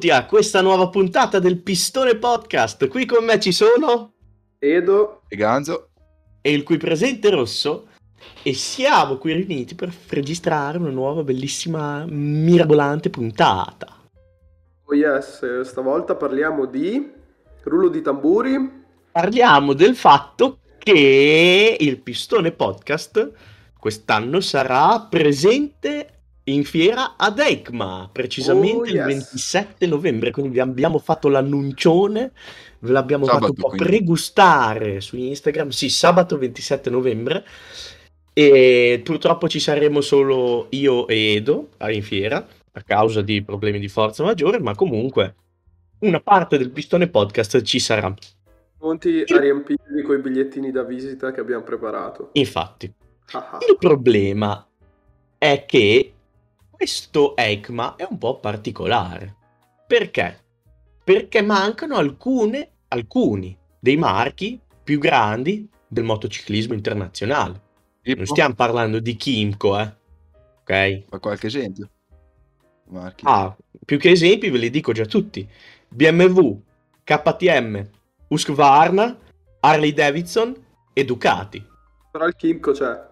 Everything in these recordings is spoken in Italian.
benvenuti a questa nuova puntata del Pistone Podcast. Qui con me ci sono Edo e Ganzo e il cui presente rosso e siamo qui riuniti per registrare una nuova bellissima mirabolante puntata. Oh yes, stavolta parliamo di rullo di tamburi. Parliamo del fatto che il Pistone Podcast quest'anno sarà presente in fiera ad EICMA, precisamente Oh, il yes. 27 novembre, quindi vi abbiamo fatto l'annuncione, ve l'abbiamo Sabato, fatto un po' quindi. pregustare su Instagram, sì, sabato 27 novembre, e purtroppo ci saremo solo io e Edo in fiera, a causa di problemi di forza maggiore, ma comunque una parte del Pistone Podcast ci sarà, Pronti a riempirvi con i bigliettini da visita che abbiamo preparato. infatti. Ah, ah. Il problema è che questo ECMA è un po' particolare. Perché? Perché mancano alcune, alcuni dei marchi più grandi del motociclismo internazionale. Non stiamo parlando di Kimco, eh. Ok? Fa qualche esempio? Marchi. Ah, più che esempi ve li dico già tutti. BMW, KTM, Husqvarna, Harley Davidson e Ducati. Però il Kimco c'è.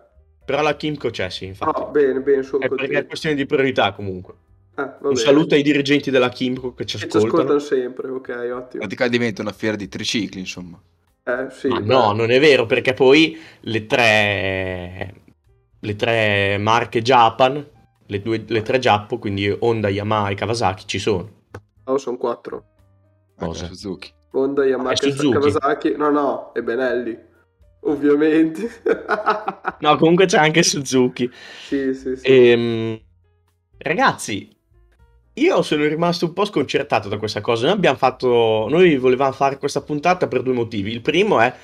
Però la Kimco c'è, sì, infatti. Ah, bene, bene, sono È perché è questione di priorità comunque. Eh, va Un saluto ai dirigenti della Kimco che ci Che ci ascoltano. ascoltano sempre, ok, ottimo. Praticamente diventa una fiera di tricicli, insomma. Eh, sì. Ma beh. no, non è vero, perché poi le tre, le tre marche Japan, le, due, le tre Giappo, quindi Honda, Yamaha e Kawasaki ci sono. No, sono quattro. Anche Cosa? Honda, Yamaha, Ah, Suzuki. Kawasaki. No, no, e Benelli. Ovviamente. No, comunque c'è anche Suzuki. Sì, sì, sì. Ehm, ragazzi, io sono rimasto un po' sconcertato da questa cosa. Noi abbiamo fatto, noi volevamo fare questa puntata per due motivi. Il primo è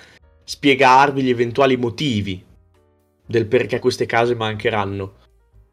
spiegarvi gli eventuali motivi del perché queste case mancheranno,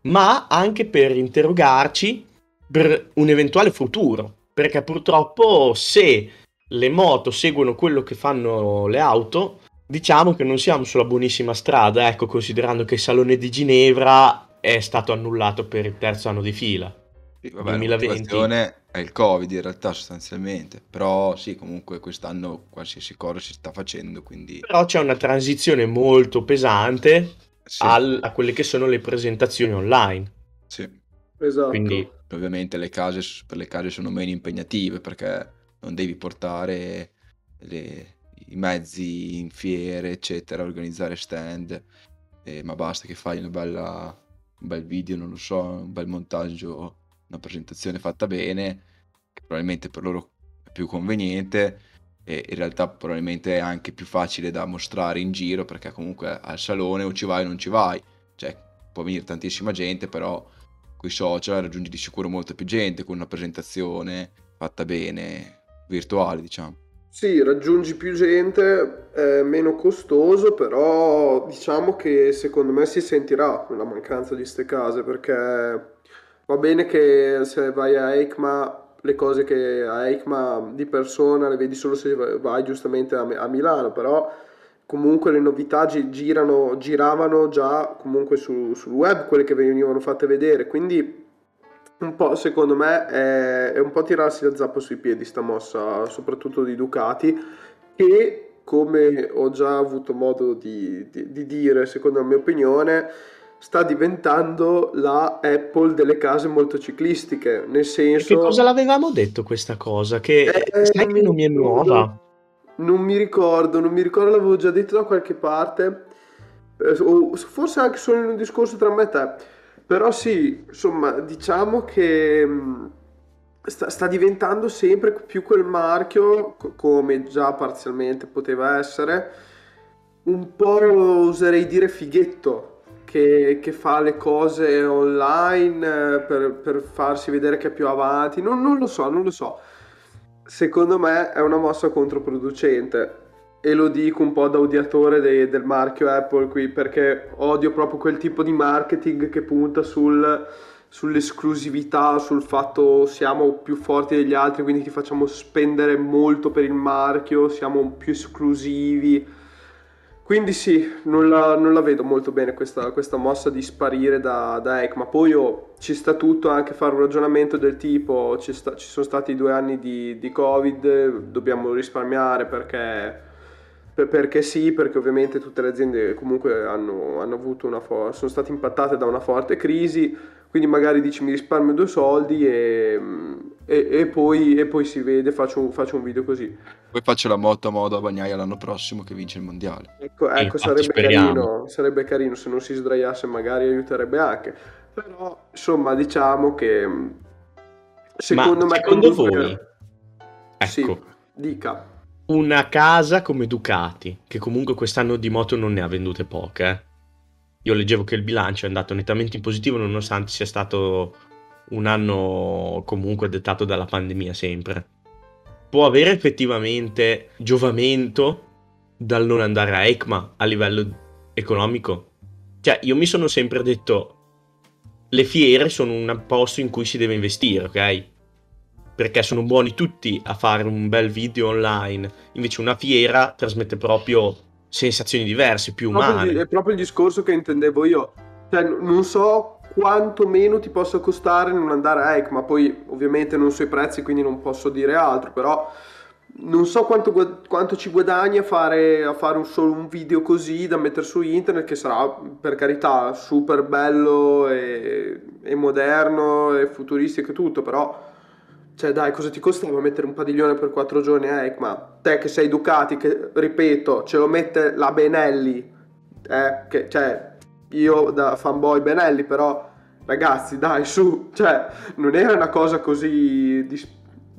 ma anche per interrogarci per un eventuale futuro. Perché purtroppo se le moto seguono quello che fanno le auto, diciamo che non siamo sulla buonissima strada, ecco, considerando che il Salone di Ginevra è stato annullato per il terzo anno di fila. Sì, vabbè, 2020. La motivazione è il Covid in realtà sostanzialmente. Però sì, comunque quest'anno qualsiasi cosa si sta facendo, quindi... Però c'è una transizione molto pesante Sì, al- a quelle che sono le presentazioni online. sì. Esatto. Quindi Ovviamente le case, per le case sono meno impegnative perché non devi portare le- i mezzi in fiere, eccetera, organizzare stand, eh, ma basta che fai bella, un bel video, non lo so, un bel montaggio, una presentazione fatta bene, che probabilmente per loro è più conveniente e in realtà probabilmente è anche più facile da mostrare in giro perché comunque al salone o ci vai o non ci vai, cioè può venire tantissima gente, però con i social raggiungi di sicuro molta più gente con una presentazione fatta bene, virtuale diciamo. Sì, raggiungi più gente, è meno costoso, però diciamo che secondo me si sentirà la mancanza di ste case perché va bene che se vai a EICMA le cose che a EICMA di persona le vedi solo se vai giustamente a, Milano, però comunque le novità gi- girano, giravano già comunque su- sul web, quelle che venivano fatte vedere, quindi un po' secondo me è, è un po' tirarsi la zappa sui piedi sta mossa, soprattutto di Ducati, che come ho già avuto modo di, di- di dire, secondo la mia opinione, sta diventando la Apple delle case motociclistiche, nel che senso... cosa l'avevamo detto questa cosa? Che Eh, sai che non mi è nuova. Non mi ricordo, non mi ricordo, l'avevo già detto da qualche parte, eh, forse anche solo in un discorso tra me e te. Però sì, insomma, diciamo che mh, sta, sta diventando sempre più quel marchio, co- come già parzialmente poteva essere, un po' oserei dire fighetto, che, che fa le cose online eh, per, per farsi vedere che è più avanti. Non, non lo so, non lo so. Secondo me è una mossa controproducente e lo dico un po' da odiatore de- del marchio Apple qui perché odio proprio quel tipo di marketing che punta sul, sull'esclusività, sul fatto siamo più forti degli altri, quindi ti facciamo spendere molto per il marchio, siamo più esclusivi. quindi sì, non la, non la vedo molto bene questa, questa mossa di sparire da, da ECMA. Poi oh, ci sta tutto anche fare un ragionamento del tipo, ci, sta- ci sono stati due anni di, di Covid, dobbiamo risparmiare perché perché sì, perché ovviamente tutte le aziende comunque hanno, hanno avuto una fo- sono state impattate da una forte crisi, quindi magari dici mi risparmio due soldi e, e, e, poi, e poi, si vede, faccio un, faccio un, video così. Poi faccio la moto a modo a Bagnaia l'anno prossimo che vince il mondiale. Ecco, ecco sarebbe, carino, sarebbe carino se non si sdraiasse magari aiuterebbe anche. Però insomma diciamo che secondo Ma, me... Secondo voi? Ecco. Sì, dica una casa come Ducati, che comunque quest'anno di moto non ne ha vendute poche. Eh. Io leggevo che il bilancio è andato nettamente in positivo nonostante sia stato un anno comunque dettato dalla pandemia sempre. Può avere effettivamente giovamento dal non andare a ECMA a livello economico? Cioè, io mi sono sempre detto, le fiere sono un posto in cui si deve investire, ok? Perché sono buoni tutti a fare un bel video online. Invece una fiera trasmette proprio sensazioni diverse, più umane. è proprio il discorso che intendevo io. Cioè, non so quanto meno ti possa costare non andare a ECMA, poi ovviamente non so i prezzi quindi non posso dire altro, però non so quanto, quanto ci guadagni a fare, a fare un, solo un video così da mettere su internet che sarà per carità super bello e, e moderno e futuristico e tutto, però cioè, dai, cosa ti costava mettere un padiglione per quattro giorni a ECMA? Te che sei Ducati, che ripeto, ce lo mette la Benelli, eh, che, cioè, io da fanboy Benelli, però, ragazzi, dai, su, cioè, non era una cosa così, dis-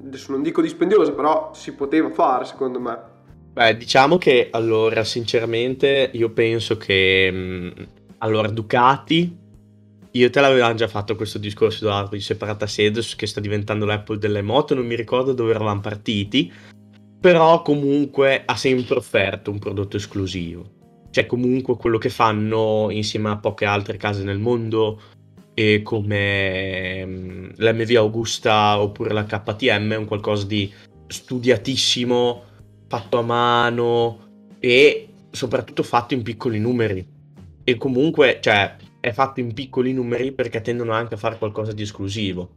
adesso non dico dispendiosa, però si poteva fare, secondo me. Beh, diciamo che, allora, sinceramente, io penso che, mh, allora, Ducati io te l'avevamo già fatto questo discorso Edoardo di separata sede che sta diventando l'Apple delle moto, non mi ricordo dove eravamo partiti, però comunque ha sempre offerto un prodotto esclusivo. Cioè comunque quello che fanno insieme a poche altre case nel mondo e come mm, l'MV Augusta oppure la KTM è un qualcosa di studiatissimo, fatto a mano e soprattutto fatto in piccoli numeri. E comunque, cioè, è fatto in piccoli numeri perché tendono anche a fare qualcosa di esclusivo.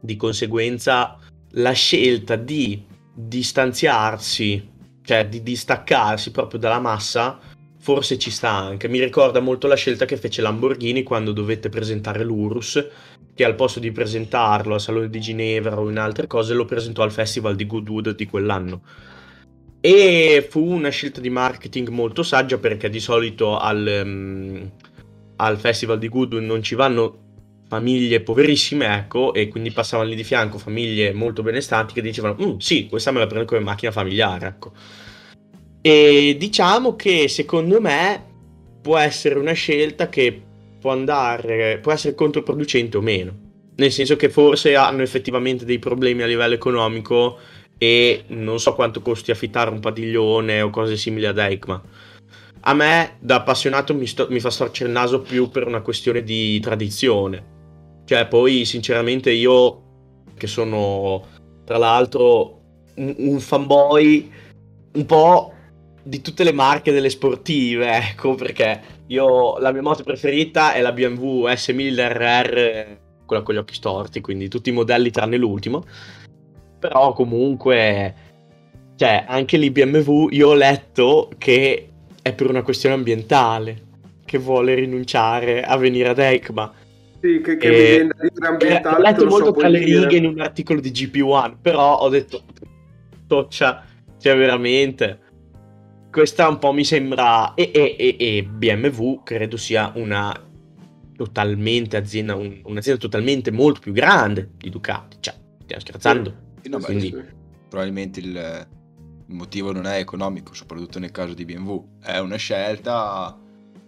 Di conseguenza, la scelta di distanziarsi, cioè di distaccarsi proprio dalla massa, forse ci sta anche. Mi ricorda molto la scelta che fece Lamborghini quando dovette presentare l'Urus, che al posto di presentarlo al Salone di Ginevra o in altre cose lo presentò al Festival di Goodwood di quell'anno. E fu una scelta di marketing molto saggia perché di solito al, um, al festival di Goodwin non ci vanno famiglie poverissime, ecco, e quindi passavano lì di fianco famiglie molto benestanti che dicevano, mm, sì, questa me la prendo come macchina familiare, ecco. E diciamo che secondo me può essere una scelta che può andare, può essere controproducente o meno. Nel senso che forse hanno effettivamente dei problemi a livello economico e non so quanto costi affittare un padiglione o cose simili ad EICMA a me, da appassionato, mi, sto, mi fa storcere il naso più per una questione di tradizione. Cioè, poi, sinceramente, io, che sono, tra l'altro, un, un fanboy un po' di tutte le marche delle sportive, ecco, perché io, la mia moto preferita è la BMW S1000 RR, quella con gli occhi storti, quindi tutti i modelli tranne l'ultimo. Però, comunque, cioè, anche l'IBMW, io ho letto che è per una questione ambientale che vuole rinunciare a venire ad ECMA. Sì, che, che e... mi viene da dire ambientale. Ho letto molto so tra le righe in un articolo di GP1, però ho detto, toccia, cioè veramente, questa un po' mi sembra... E, e, e, e BMW credo sia una totalmente azienda, un, un'azienda totalmente molto più grande di Ducati, cioè, stiamo scherzando. Sì, no, Quindi... sì. probabilmente il il motivo non è economico, soprattutto nel caso di BMW, è una scelta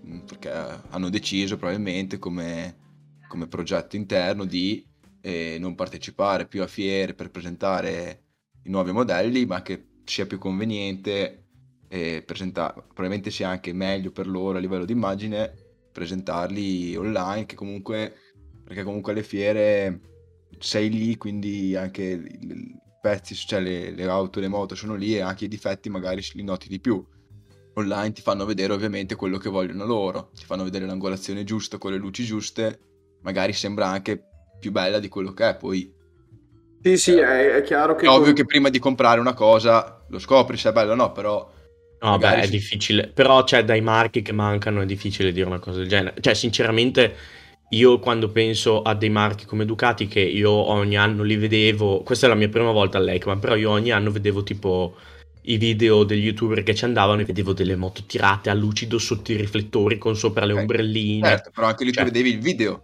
mm, perché hanno deciso probabilmente come, come progetto interno di eh, non partecipare più a fiere per presentare i nuovi modelli, ma che sia più conveniente eh, presentare, probabilmente sia anche meglio per loro a livello di immagine presentarli online, che comunque, perché comunque alle fiere sei lì, quindi anche il, pezzi, cioè le, le auto, le moto sono lì e anche i difetti magari li noti di più. online ti fanno vedere ovviamente quello che vogliono loro, ti fanno vedere l'angolazione giusta con le luci giuste, magari sembra anche più bella di quello che è, poi... Sì, sì, è, è chiaro che... È ovvio che prima di comprare una cosa lo scopri se è bello o no, però... No, beh, è difficile. Però, cioè, dai marchi che mancano è difficile dire una cosa del genere. Cioè, sinceramente, io quando penso a dei marchi come Ducati, che io ogni anno li vedevo, questa è la mia prima volta all'ECMA, però io ogni anno vedevo tipo i video degli youtuber che ci andavano e vedevo delle moto tirate a lucido sotto i riflettori con sopra le ombrelline. Certo, però anche lì cioè, tu vedevi il video.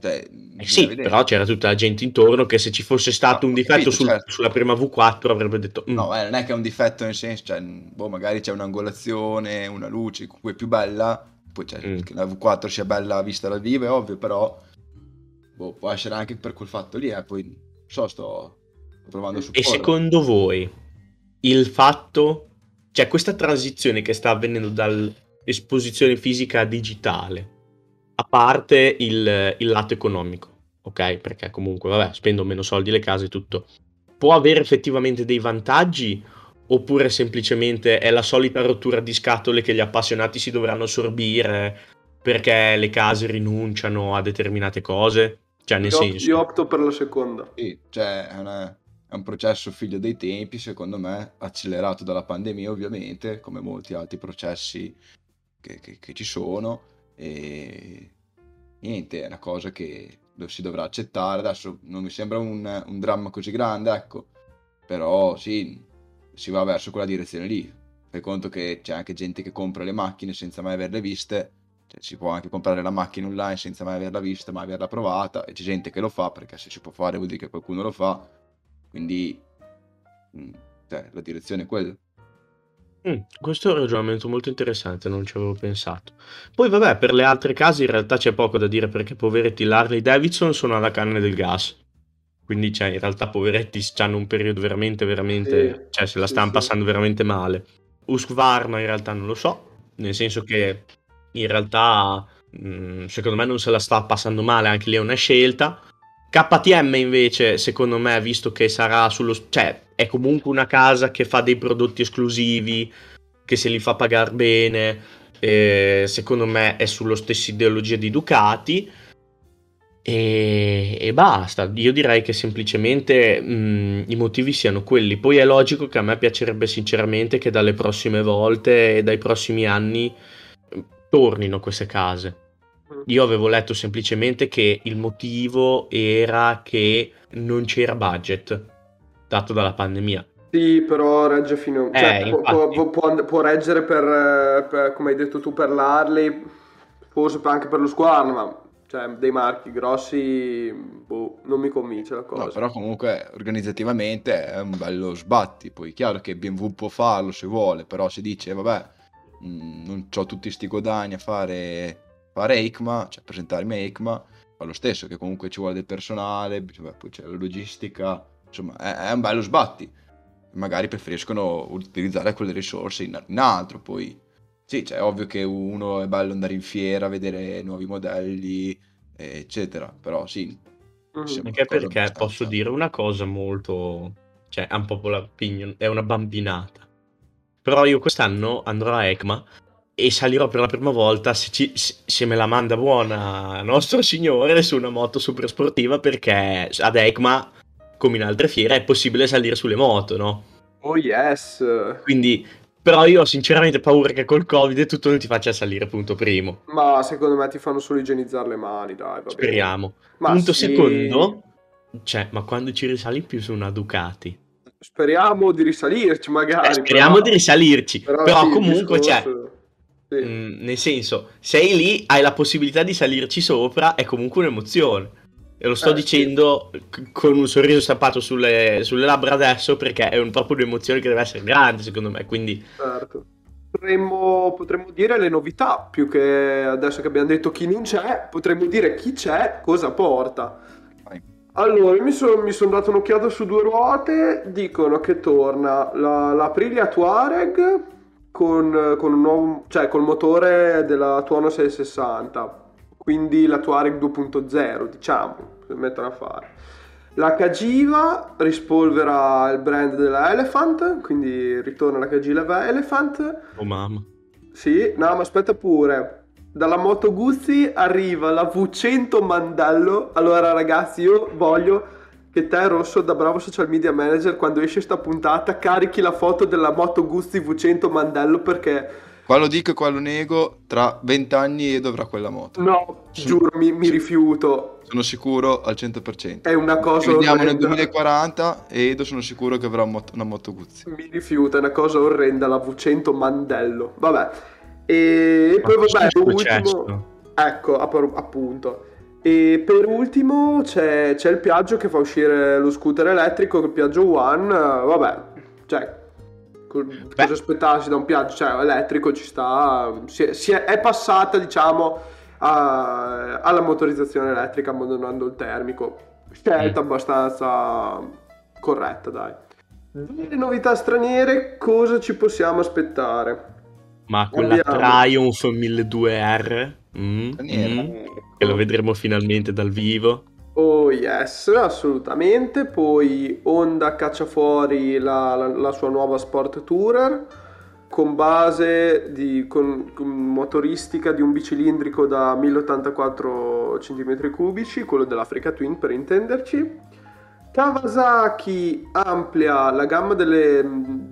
Cioè, eh sì, però c'era tutta la gente intorno che se ci fosse stato no, un difetto capito, sul, certo. sulla prima V4 avrebbe detto... Mm. No, eh, non è che è un difetto nel senso, cioè, boh, magari c'è un'angolazione, una luce, è più bella, poi cioè, mm. che la V4 sia bella vista dal vivo è ovvio, però boh, può essere anche per quel fatto lì, eh, poi non so, sto, sto provando a supporre. E secondo voi il fatto, cioè questa transizione che sta avvenendo dall'esposizione fisica a digitale, a parte il, il lato economico, ok? Perché comunque, vabbè, spendo meno soldi le case e tutto, può avere effettivamente dei vantaggi oppure semplicemente è la solita rottura di scatole che gli appassionati si dovranno assorbire perché le case rinunciano a determinate cose? Cioè, nel io, senso... Io opto per la seconda. Sì, cioè, è una è un processo figlio dei tempi, secondo me, accelerato dalla pandemia ovviamente, come molti altri processi che, che, che ci sono. E niente, è una cosa che si dovrà accettare. Adesso non mi sembra un, un dramma così grande, ecco, però sì, si va verso quella direzione lì. Fai conto che c'è anche gente che compra le macchine senza mai averle viste. Cioè, si può anche comprare la macchina online senza mai averla vista, mai averla provata. E c'è gente che lo fa perché se si può fare vuol dire che qualcuno lo fa quindi mm, cioè, la direzione è quella. Mm, questo è un ragionamento molto interessante, non ci avevo pensato. Poi vabbè, per le altre case in realtà c'è poco da dire perché poveretti l'Harley Davidson sono alla canna del gas. Quindi cioè, in realtà poveretti hanno un periodo veramente, veramente... Sì, cioè se la stanno sì, passando sì. veramente male. Husqvarna in realtà non lo so, nel senso che in realtà mh, mm, secondo me non se la sta passando male, anche lì è una scelta. KTM invece, secondo me, visto che sarà sullo... cioè, è comunque una casa che fa dei prodotti esclusivi, che se li fa pagare bene, eh, secondo me è sullo stesso ideologia di Ducati. E, e basta, io direi che semplicemente mh, i motivi siano quelli. Poi è logico che a me piacerebbe sinceramente che dalle prossime volte e dai prossimi anni tornino queste case Mm. Io avevo letto semplicemente che il motivo era che non c'era budget dato dalla pandemia. Sì, però regge fino a... Cioè, eh, può, può, può, può, reggere per, per, come hai detto tu, per l'Harley, forse anche per lo Squarn, ma cioè, dei marchi grossi, boh, non mi convince la cosa. No, però comunque organizzativamente è un bello sbatti. Poi chiaro che BMW può farlo se vuole, però si dice, vabbè, mh, mm, non ho tutti sti guadagni a fare fare EICMA, cioè presentarmi a EICMA, fa lo stesso, che comunque ci vuole del personale, cioè, poi c'è la logistica, insomma è, è, un bello sbatti. Magari preferiscono utilizzare quelle risorse in, in altro, poi sì, cioè, è ovvio che uno è bello andare in fiera, vedere nuovi modelli, eccetera, però sì. Mm. Anche perché posso dire una cosa molto, cioè, è un po' l'opinion, è una bambinata. Però io quest'anno andrò a ECMA e salirò per la prima volta se, ci, se, me la manda buona nostro signore su una moto super sportiva perché ad ECMA come in altre fiere è possibile salire sulle moto no? oh yes quindi però io ho sinceramente paura che col covid tutto non ti faccia salire punto primo ma secondo me ti fanno solo igienizzare le mani dai speriamo ma punto sì. secondo cioè ma quando ci risali più su una Ducati speriamo di risalirci magari eh, speriamo però... di risalirci però, però sì, comunque discorso... cioè sì. Mm, nel senso, sei lì, hai la possibilità di salirci sopra, è comunque un'emozione. E lo sto eh, dicendo sì. con un sorriso stappato sulle, sulle, labbra adesso perché è un, proprio un'emozione che deve essere grande, secondo me. Quindi... Certo. Potremmo, potremmo, dire le novità, più che adesso che abbiamo detto chi non c'è, potremmo dire chi c'è, cosa porta. Allora, mi sono mi son dato un'occhiata su due ruote, dicono che torna la, l'Aprilia Tuareg, con, con, un nuovo, cioè col motore della Tuono 660, quindi la Tuareg 2.0, diciamo, per mettere a fare. La Cagiva rispolvera il brand della Elephant, quindi ritorna la Cagiva Elephant. Oh mamma. Sì, no, ma aspetta pure. Dalla Moto Guzzi arriva la V100 Mandello. Allora ragazzi, io voglio che te Rosso da bravo social media manager quando esce sta puntata carichi la foto della Moto Guzzi V100 Mandello perché Qua lo dico e qua lo nego, tra 20 anni Edo avrà quella moto. no, giuro, mi, mi rifiuto. Sono sicuro al 100%. È una cosa Ci vediamo nel orrenda. 2040 e Edo sono sicuro che avrà un mot- una moto Guzzi. Mi rifiuto, è una cosa orrenda la V100 Mandello. Vabbè. E poi vabbè, Cosa è ultimo... successo? Ecco, app- appunto. E per ultimo c'è, c'è il Piaggio che fa uscire lo scooter elettrico, il Piaggio One. Vabbè, cioè, cosa aspettarsi da un Piaggio? Cioè, elettrico ci sta. Si è, si è- è passata, diciamo, a- alla motorizzazione elettrica, abbandonando il termico. Scelta abbastanza corretta, dai. Delle novità straniere, cosa ci possiamo aspettare? Ma quella Abbiamo- Triumph 1200R? Mm, mm, che lo vedremo finalmente dal vivo. Oh yes, assolutamente. Poi Honda caccia fuori la, la- la sua nuova Sport Tourer con base di, con, con motoristica di un bicilindrico da 1084 cm3, quello dell'Africa Twin per intenderci. Kawasaki amplia la gamma delle,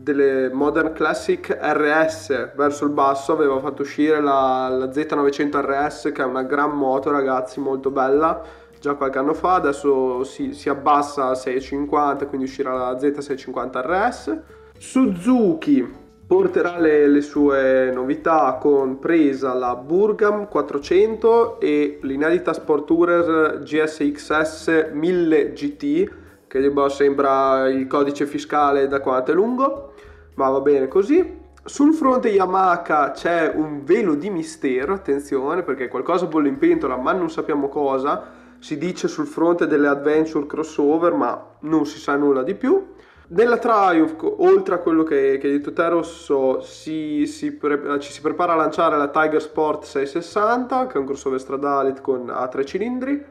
delle Modern Classic RS verso il basso, aveva fatto uscire la, la Z900 RS che è una gran moto ragazzi, molto bella, già qualche anno fa, adesso si, si abbassa a 6,50 quindi uscirà la Z650 RS. Suzuki porterà le, le sue novità con presa la Burgam 400 e l'inedita Sport Tourer GSXS 1000 GT che boh, sembra il codice fiscale da quanto è lungo, ma va bene così. Sul fronte Yamaha c'è un velo di mistero, attenzione perché qualcosa bolle in pentola ma non sappiamo cosa, si dice sul fronte delle adventure crossover ma non si sa nulla di più. Nella Triumph, oltre a quello che, che hai detto te Rosso, si, si pre- ci si prepara a lanciare la Tiger Sport 660 che è un crossover stradale con a tre cilindri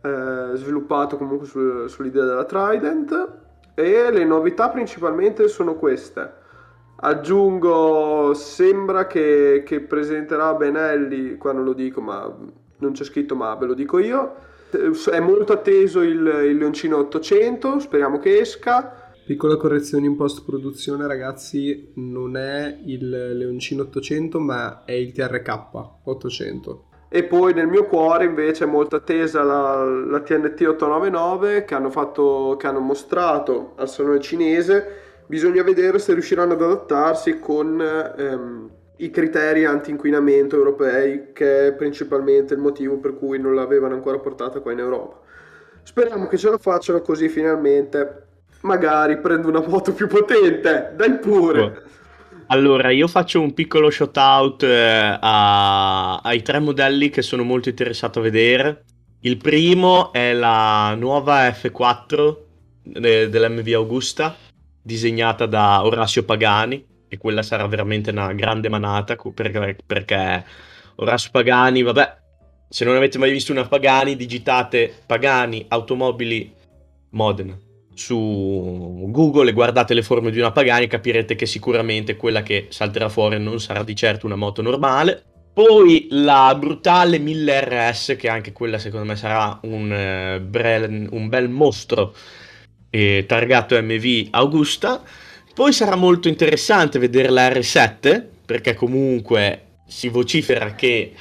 eh, sviluppato comunque sul- sull'idea della Trident. E le novità principalmente sono queste. Aggiungo sembra che, che presenterà Benelli qua non lo dico ma non c'è scritto ma ve lo dico io. Eh, è molto atteso il, il Leoncino 800 speriamo che esca Piccola correzione in post produzione ragazzi, non è il Leoncino 800 ma è il TRK 800. E poi nel mio cuore invece è molto attesa la, la TNT 899 che hanno, fatto, che hanno mostrato al salone cinese. Bisogna vedere se riusciranno ad adattarsi con ehm, i criteri anti-inquinamento europei, che è principalmente il motivo per cui non l'avevano ancora portata qua in Europa. Speriamo che ce la facciano così finalmente. Magari prendo una moto più potente, dai pure. Allora, io faccio un piccolo shout out eh, a- ai tre modelli che sono molto interessato a vedere. Il primo è la nuova F4 de- dell'MV Augusta, disegnata da Orazio Pagani, e quella sarà veramente una grande manata perché, perché Orazio Pagani, vabbè, se non avete mai visto una Pagani, digitate Pagani Automobili Modena su Google e guardate le forme di una Pagani capirete che sicuramente quella che salterà fuori non sarà di certo una moto normale. Poi la brutale 1000 RS che anche quella secondo me sarà un, eh, brel- un bel mostro eh, targato MV Augusta. Poi sarà molto interessante vedere la R7 perché comunque si vocifera che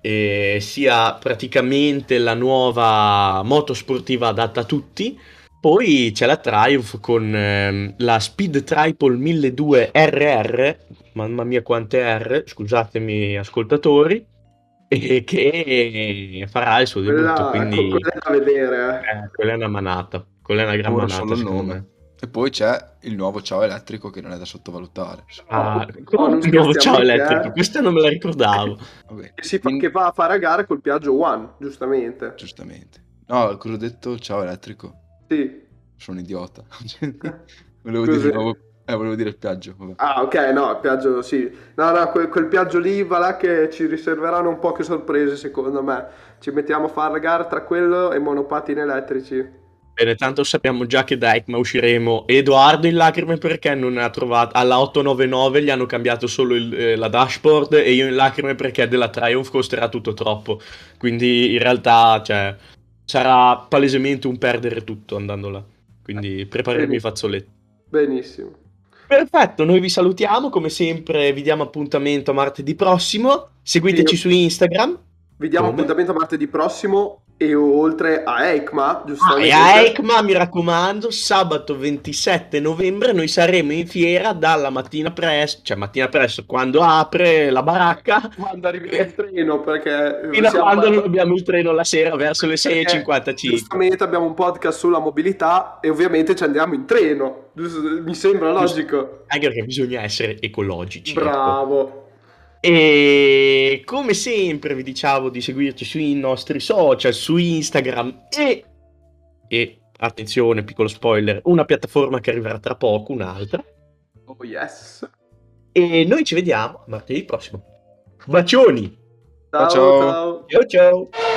eh, sia praticamente la nuova moto sportiva adatta a tutti. Poi c'è la Triumph con ehm, la Speed Triple 1200 RR, mamma mia quante R, scusatemi ascoltatori, e che farà il suo debutto, Quella, quindi ecco, quella è da vedere. eh. eh, quella è una manata, quella è una gran Ora manata secondo nome. me. E poi c'è il nuovo ciao elettrico che non è da sottovalutare. Ah, No, non il nuovo ciao elettrico, questa non me la ricordavo. Vabbè, Che, si fa- quindi- che va a fare a gara col Piaggio One, giustamente. giustamente. No, cosa ho detto? Ciao elettrico. Sì. Sono un idiota. volevo dire il nuovo... Eh, volevo dire il Piaggio. Vabbè. Ah, ok, no, il Piaggio sì. No, no, quel, quel Piaggio lì va là che ci riserveranno un po' che sorprese, secondo me. Ci mettiamo a fare la gara tra quello e monopattini elettrici. Bene, tanto sappiamo già che da ECMA usciremo. Edoardo in lacrime perché non ha trovato. Alla 899 gli hanno cambiato solo il, eh, la dashboard e io in lacrime perché della Triumph costerà tutto troppo. Quindi in realtà, cioè, sarà palesemente un perdere tutto andando là. Quindi preparermi i fazzoletti. Benissimo. Perfetto, noi vi salutiamo. Come sempre, vi diamo appuntamento a martedì prossimo. Seguiteci Sì. su Instagram. Vi diamo Come? appuntamento martedì prossimo e oltre a ECMA, Ah, giustamente. e a ECMA, mi raccomando, sabato 27 novembre noi saremo in fiera dalla mattina presto, cioè mattina presto, quando apre la baracca, Quando arrivi il treno, perché... fino a quando non abbiamo il treno la sera verso le perché 6.55. Giustamente abbiamo un podcast sulla mobilità e ovviamente ci andiamo in treno. Mi sembra logico. Anche perché bisogna essere ecologici. ecco. E come sempre vi diciamo di seguirci sui nostri social, su Instagram e, e attenzione, piccolo spoiler, una piattaforma che arriverà tra poco, un'altra. Oh yes. E noi ci vediamo martedì prossimo. Bacioni! Ciao, Ciao. ciao. Ciao ciao!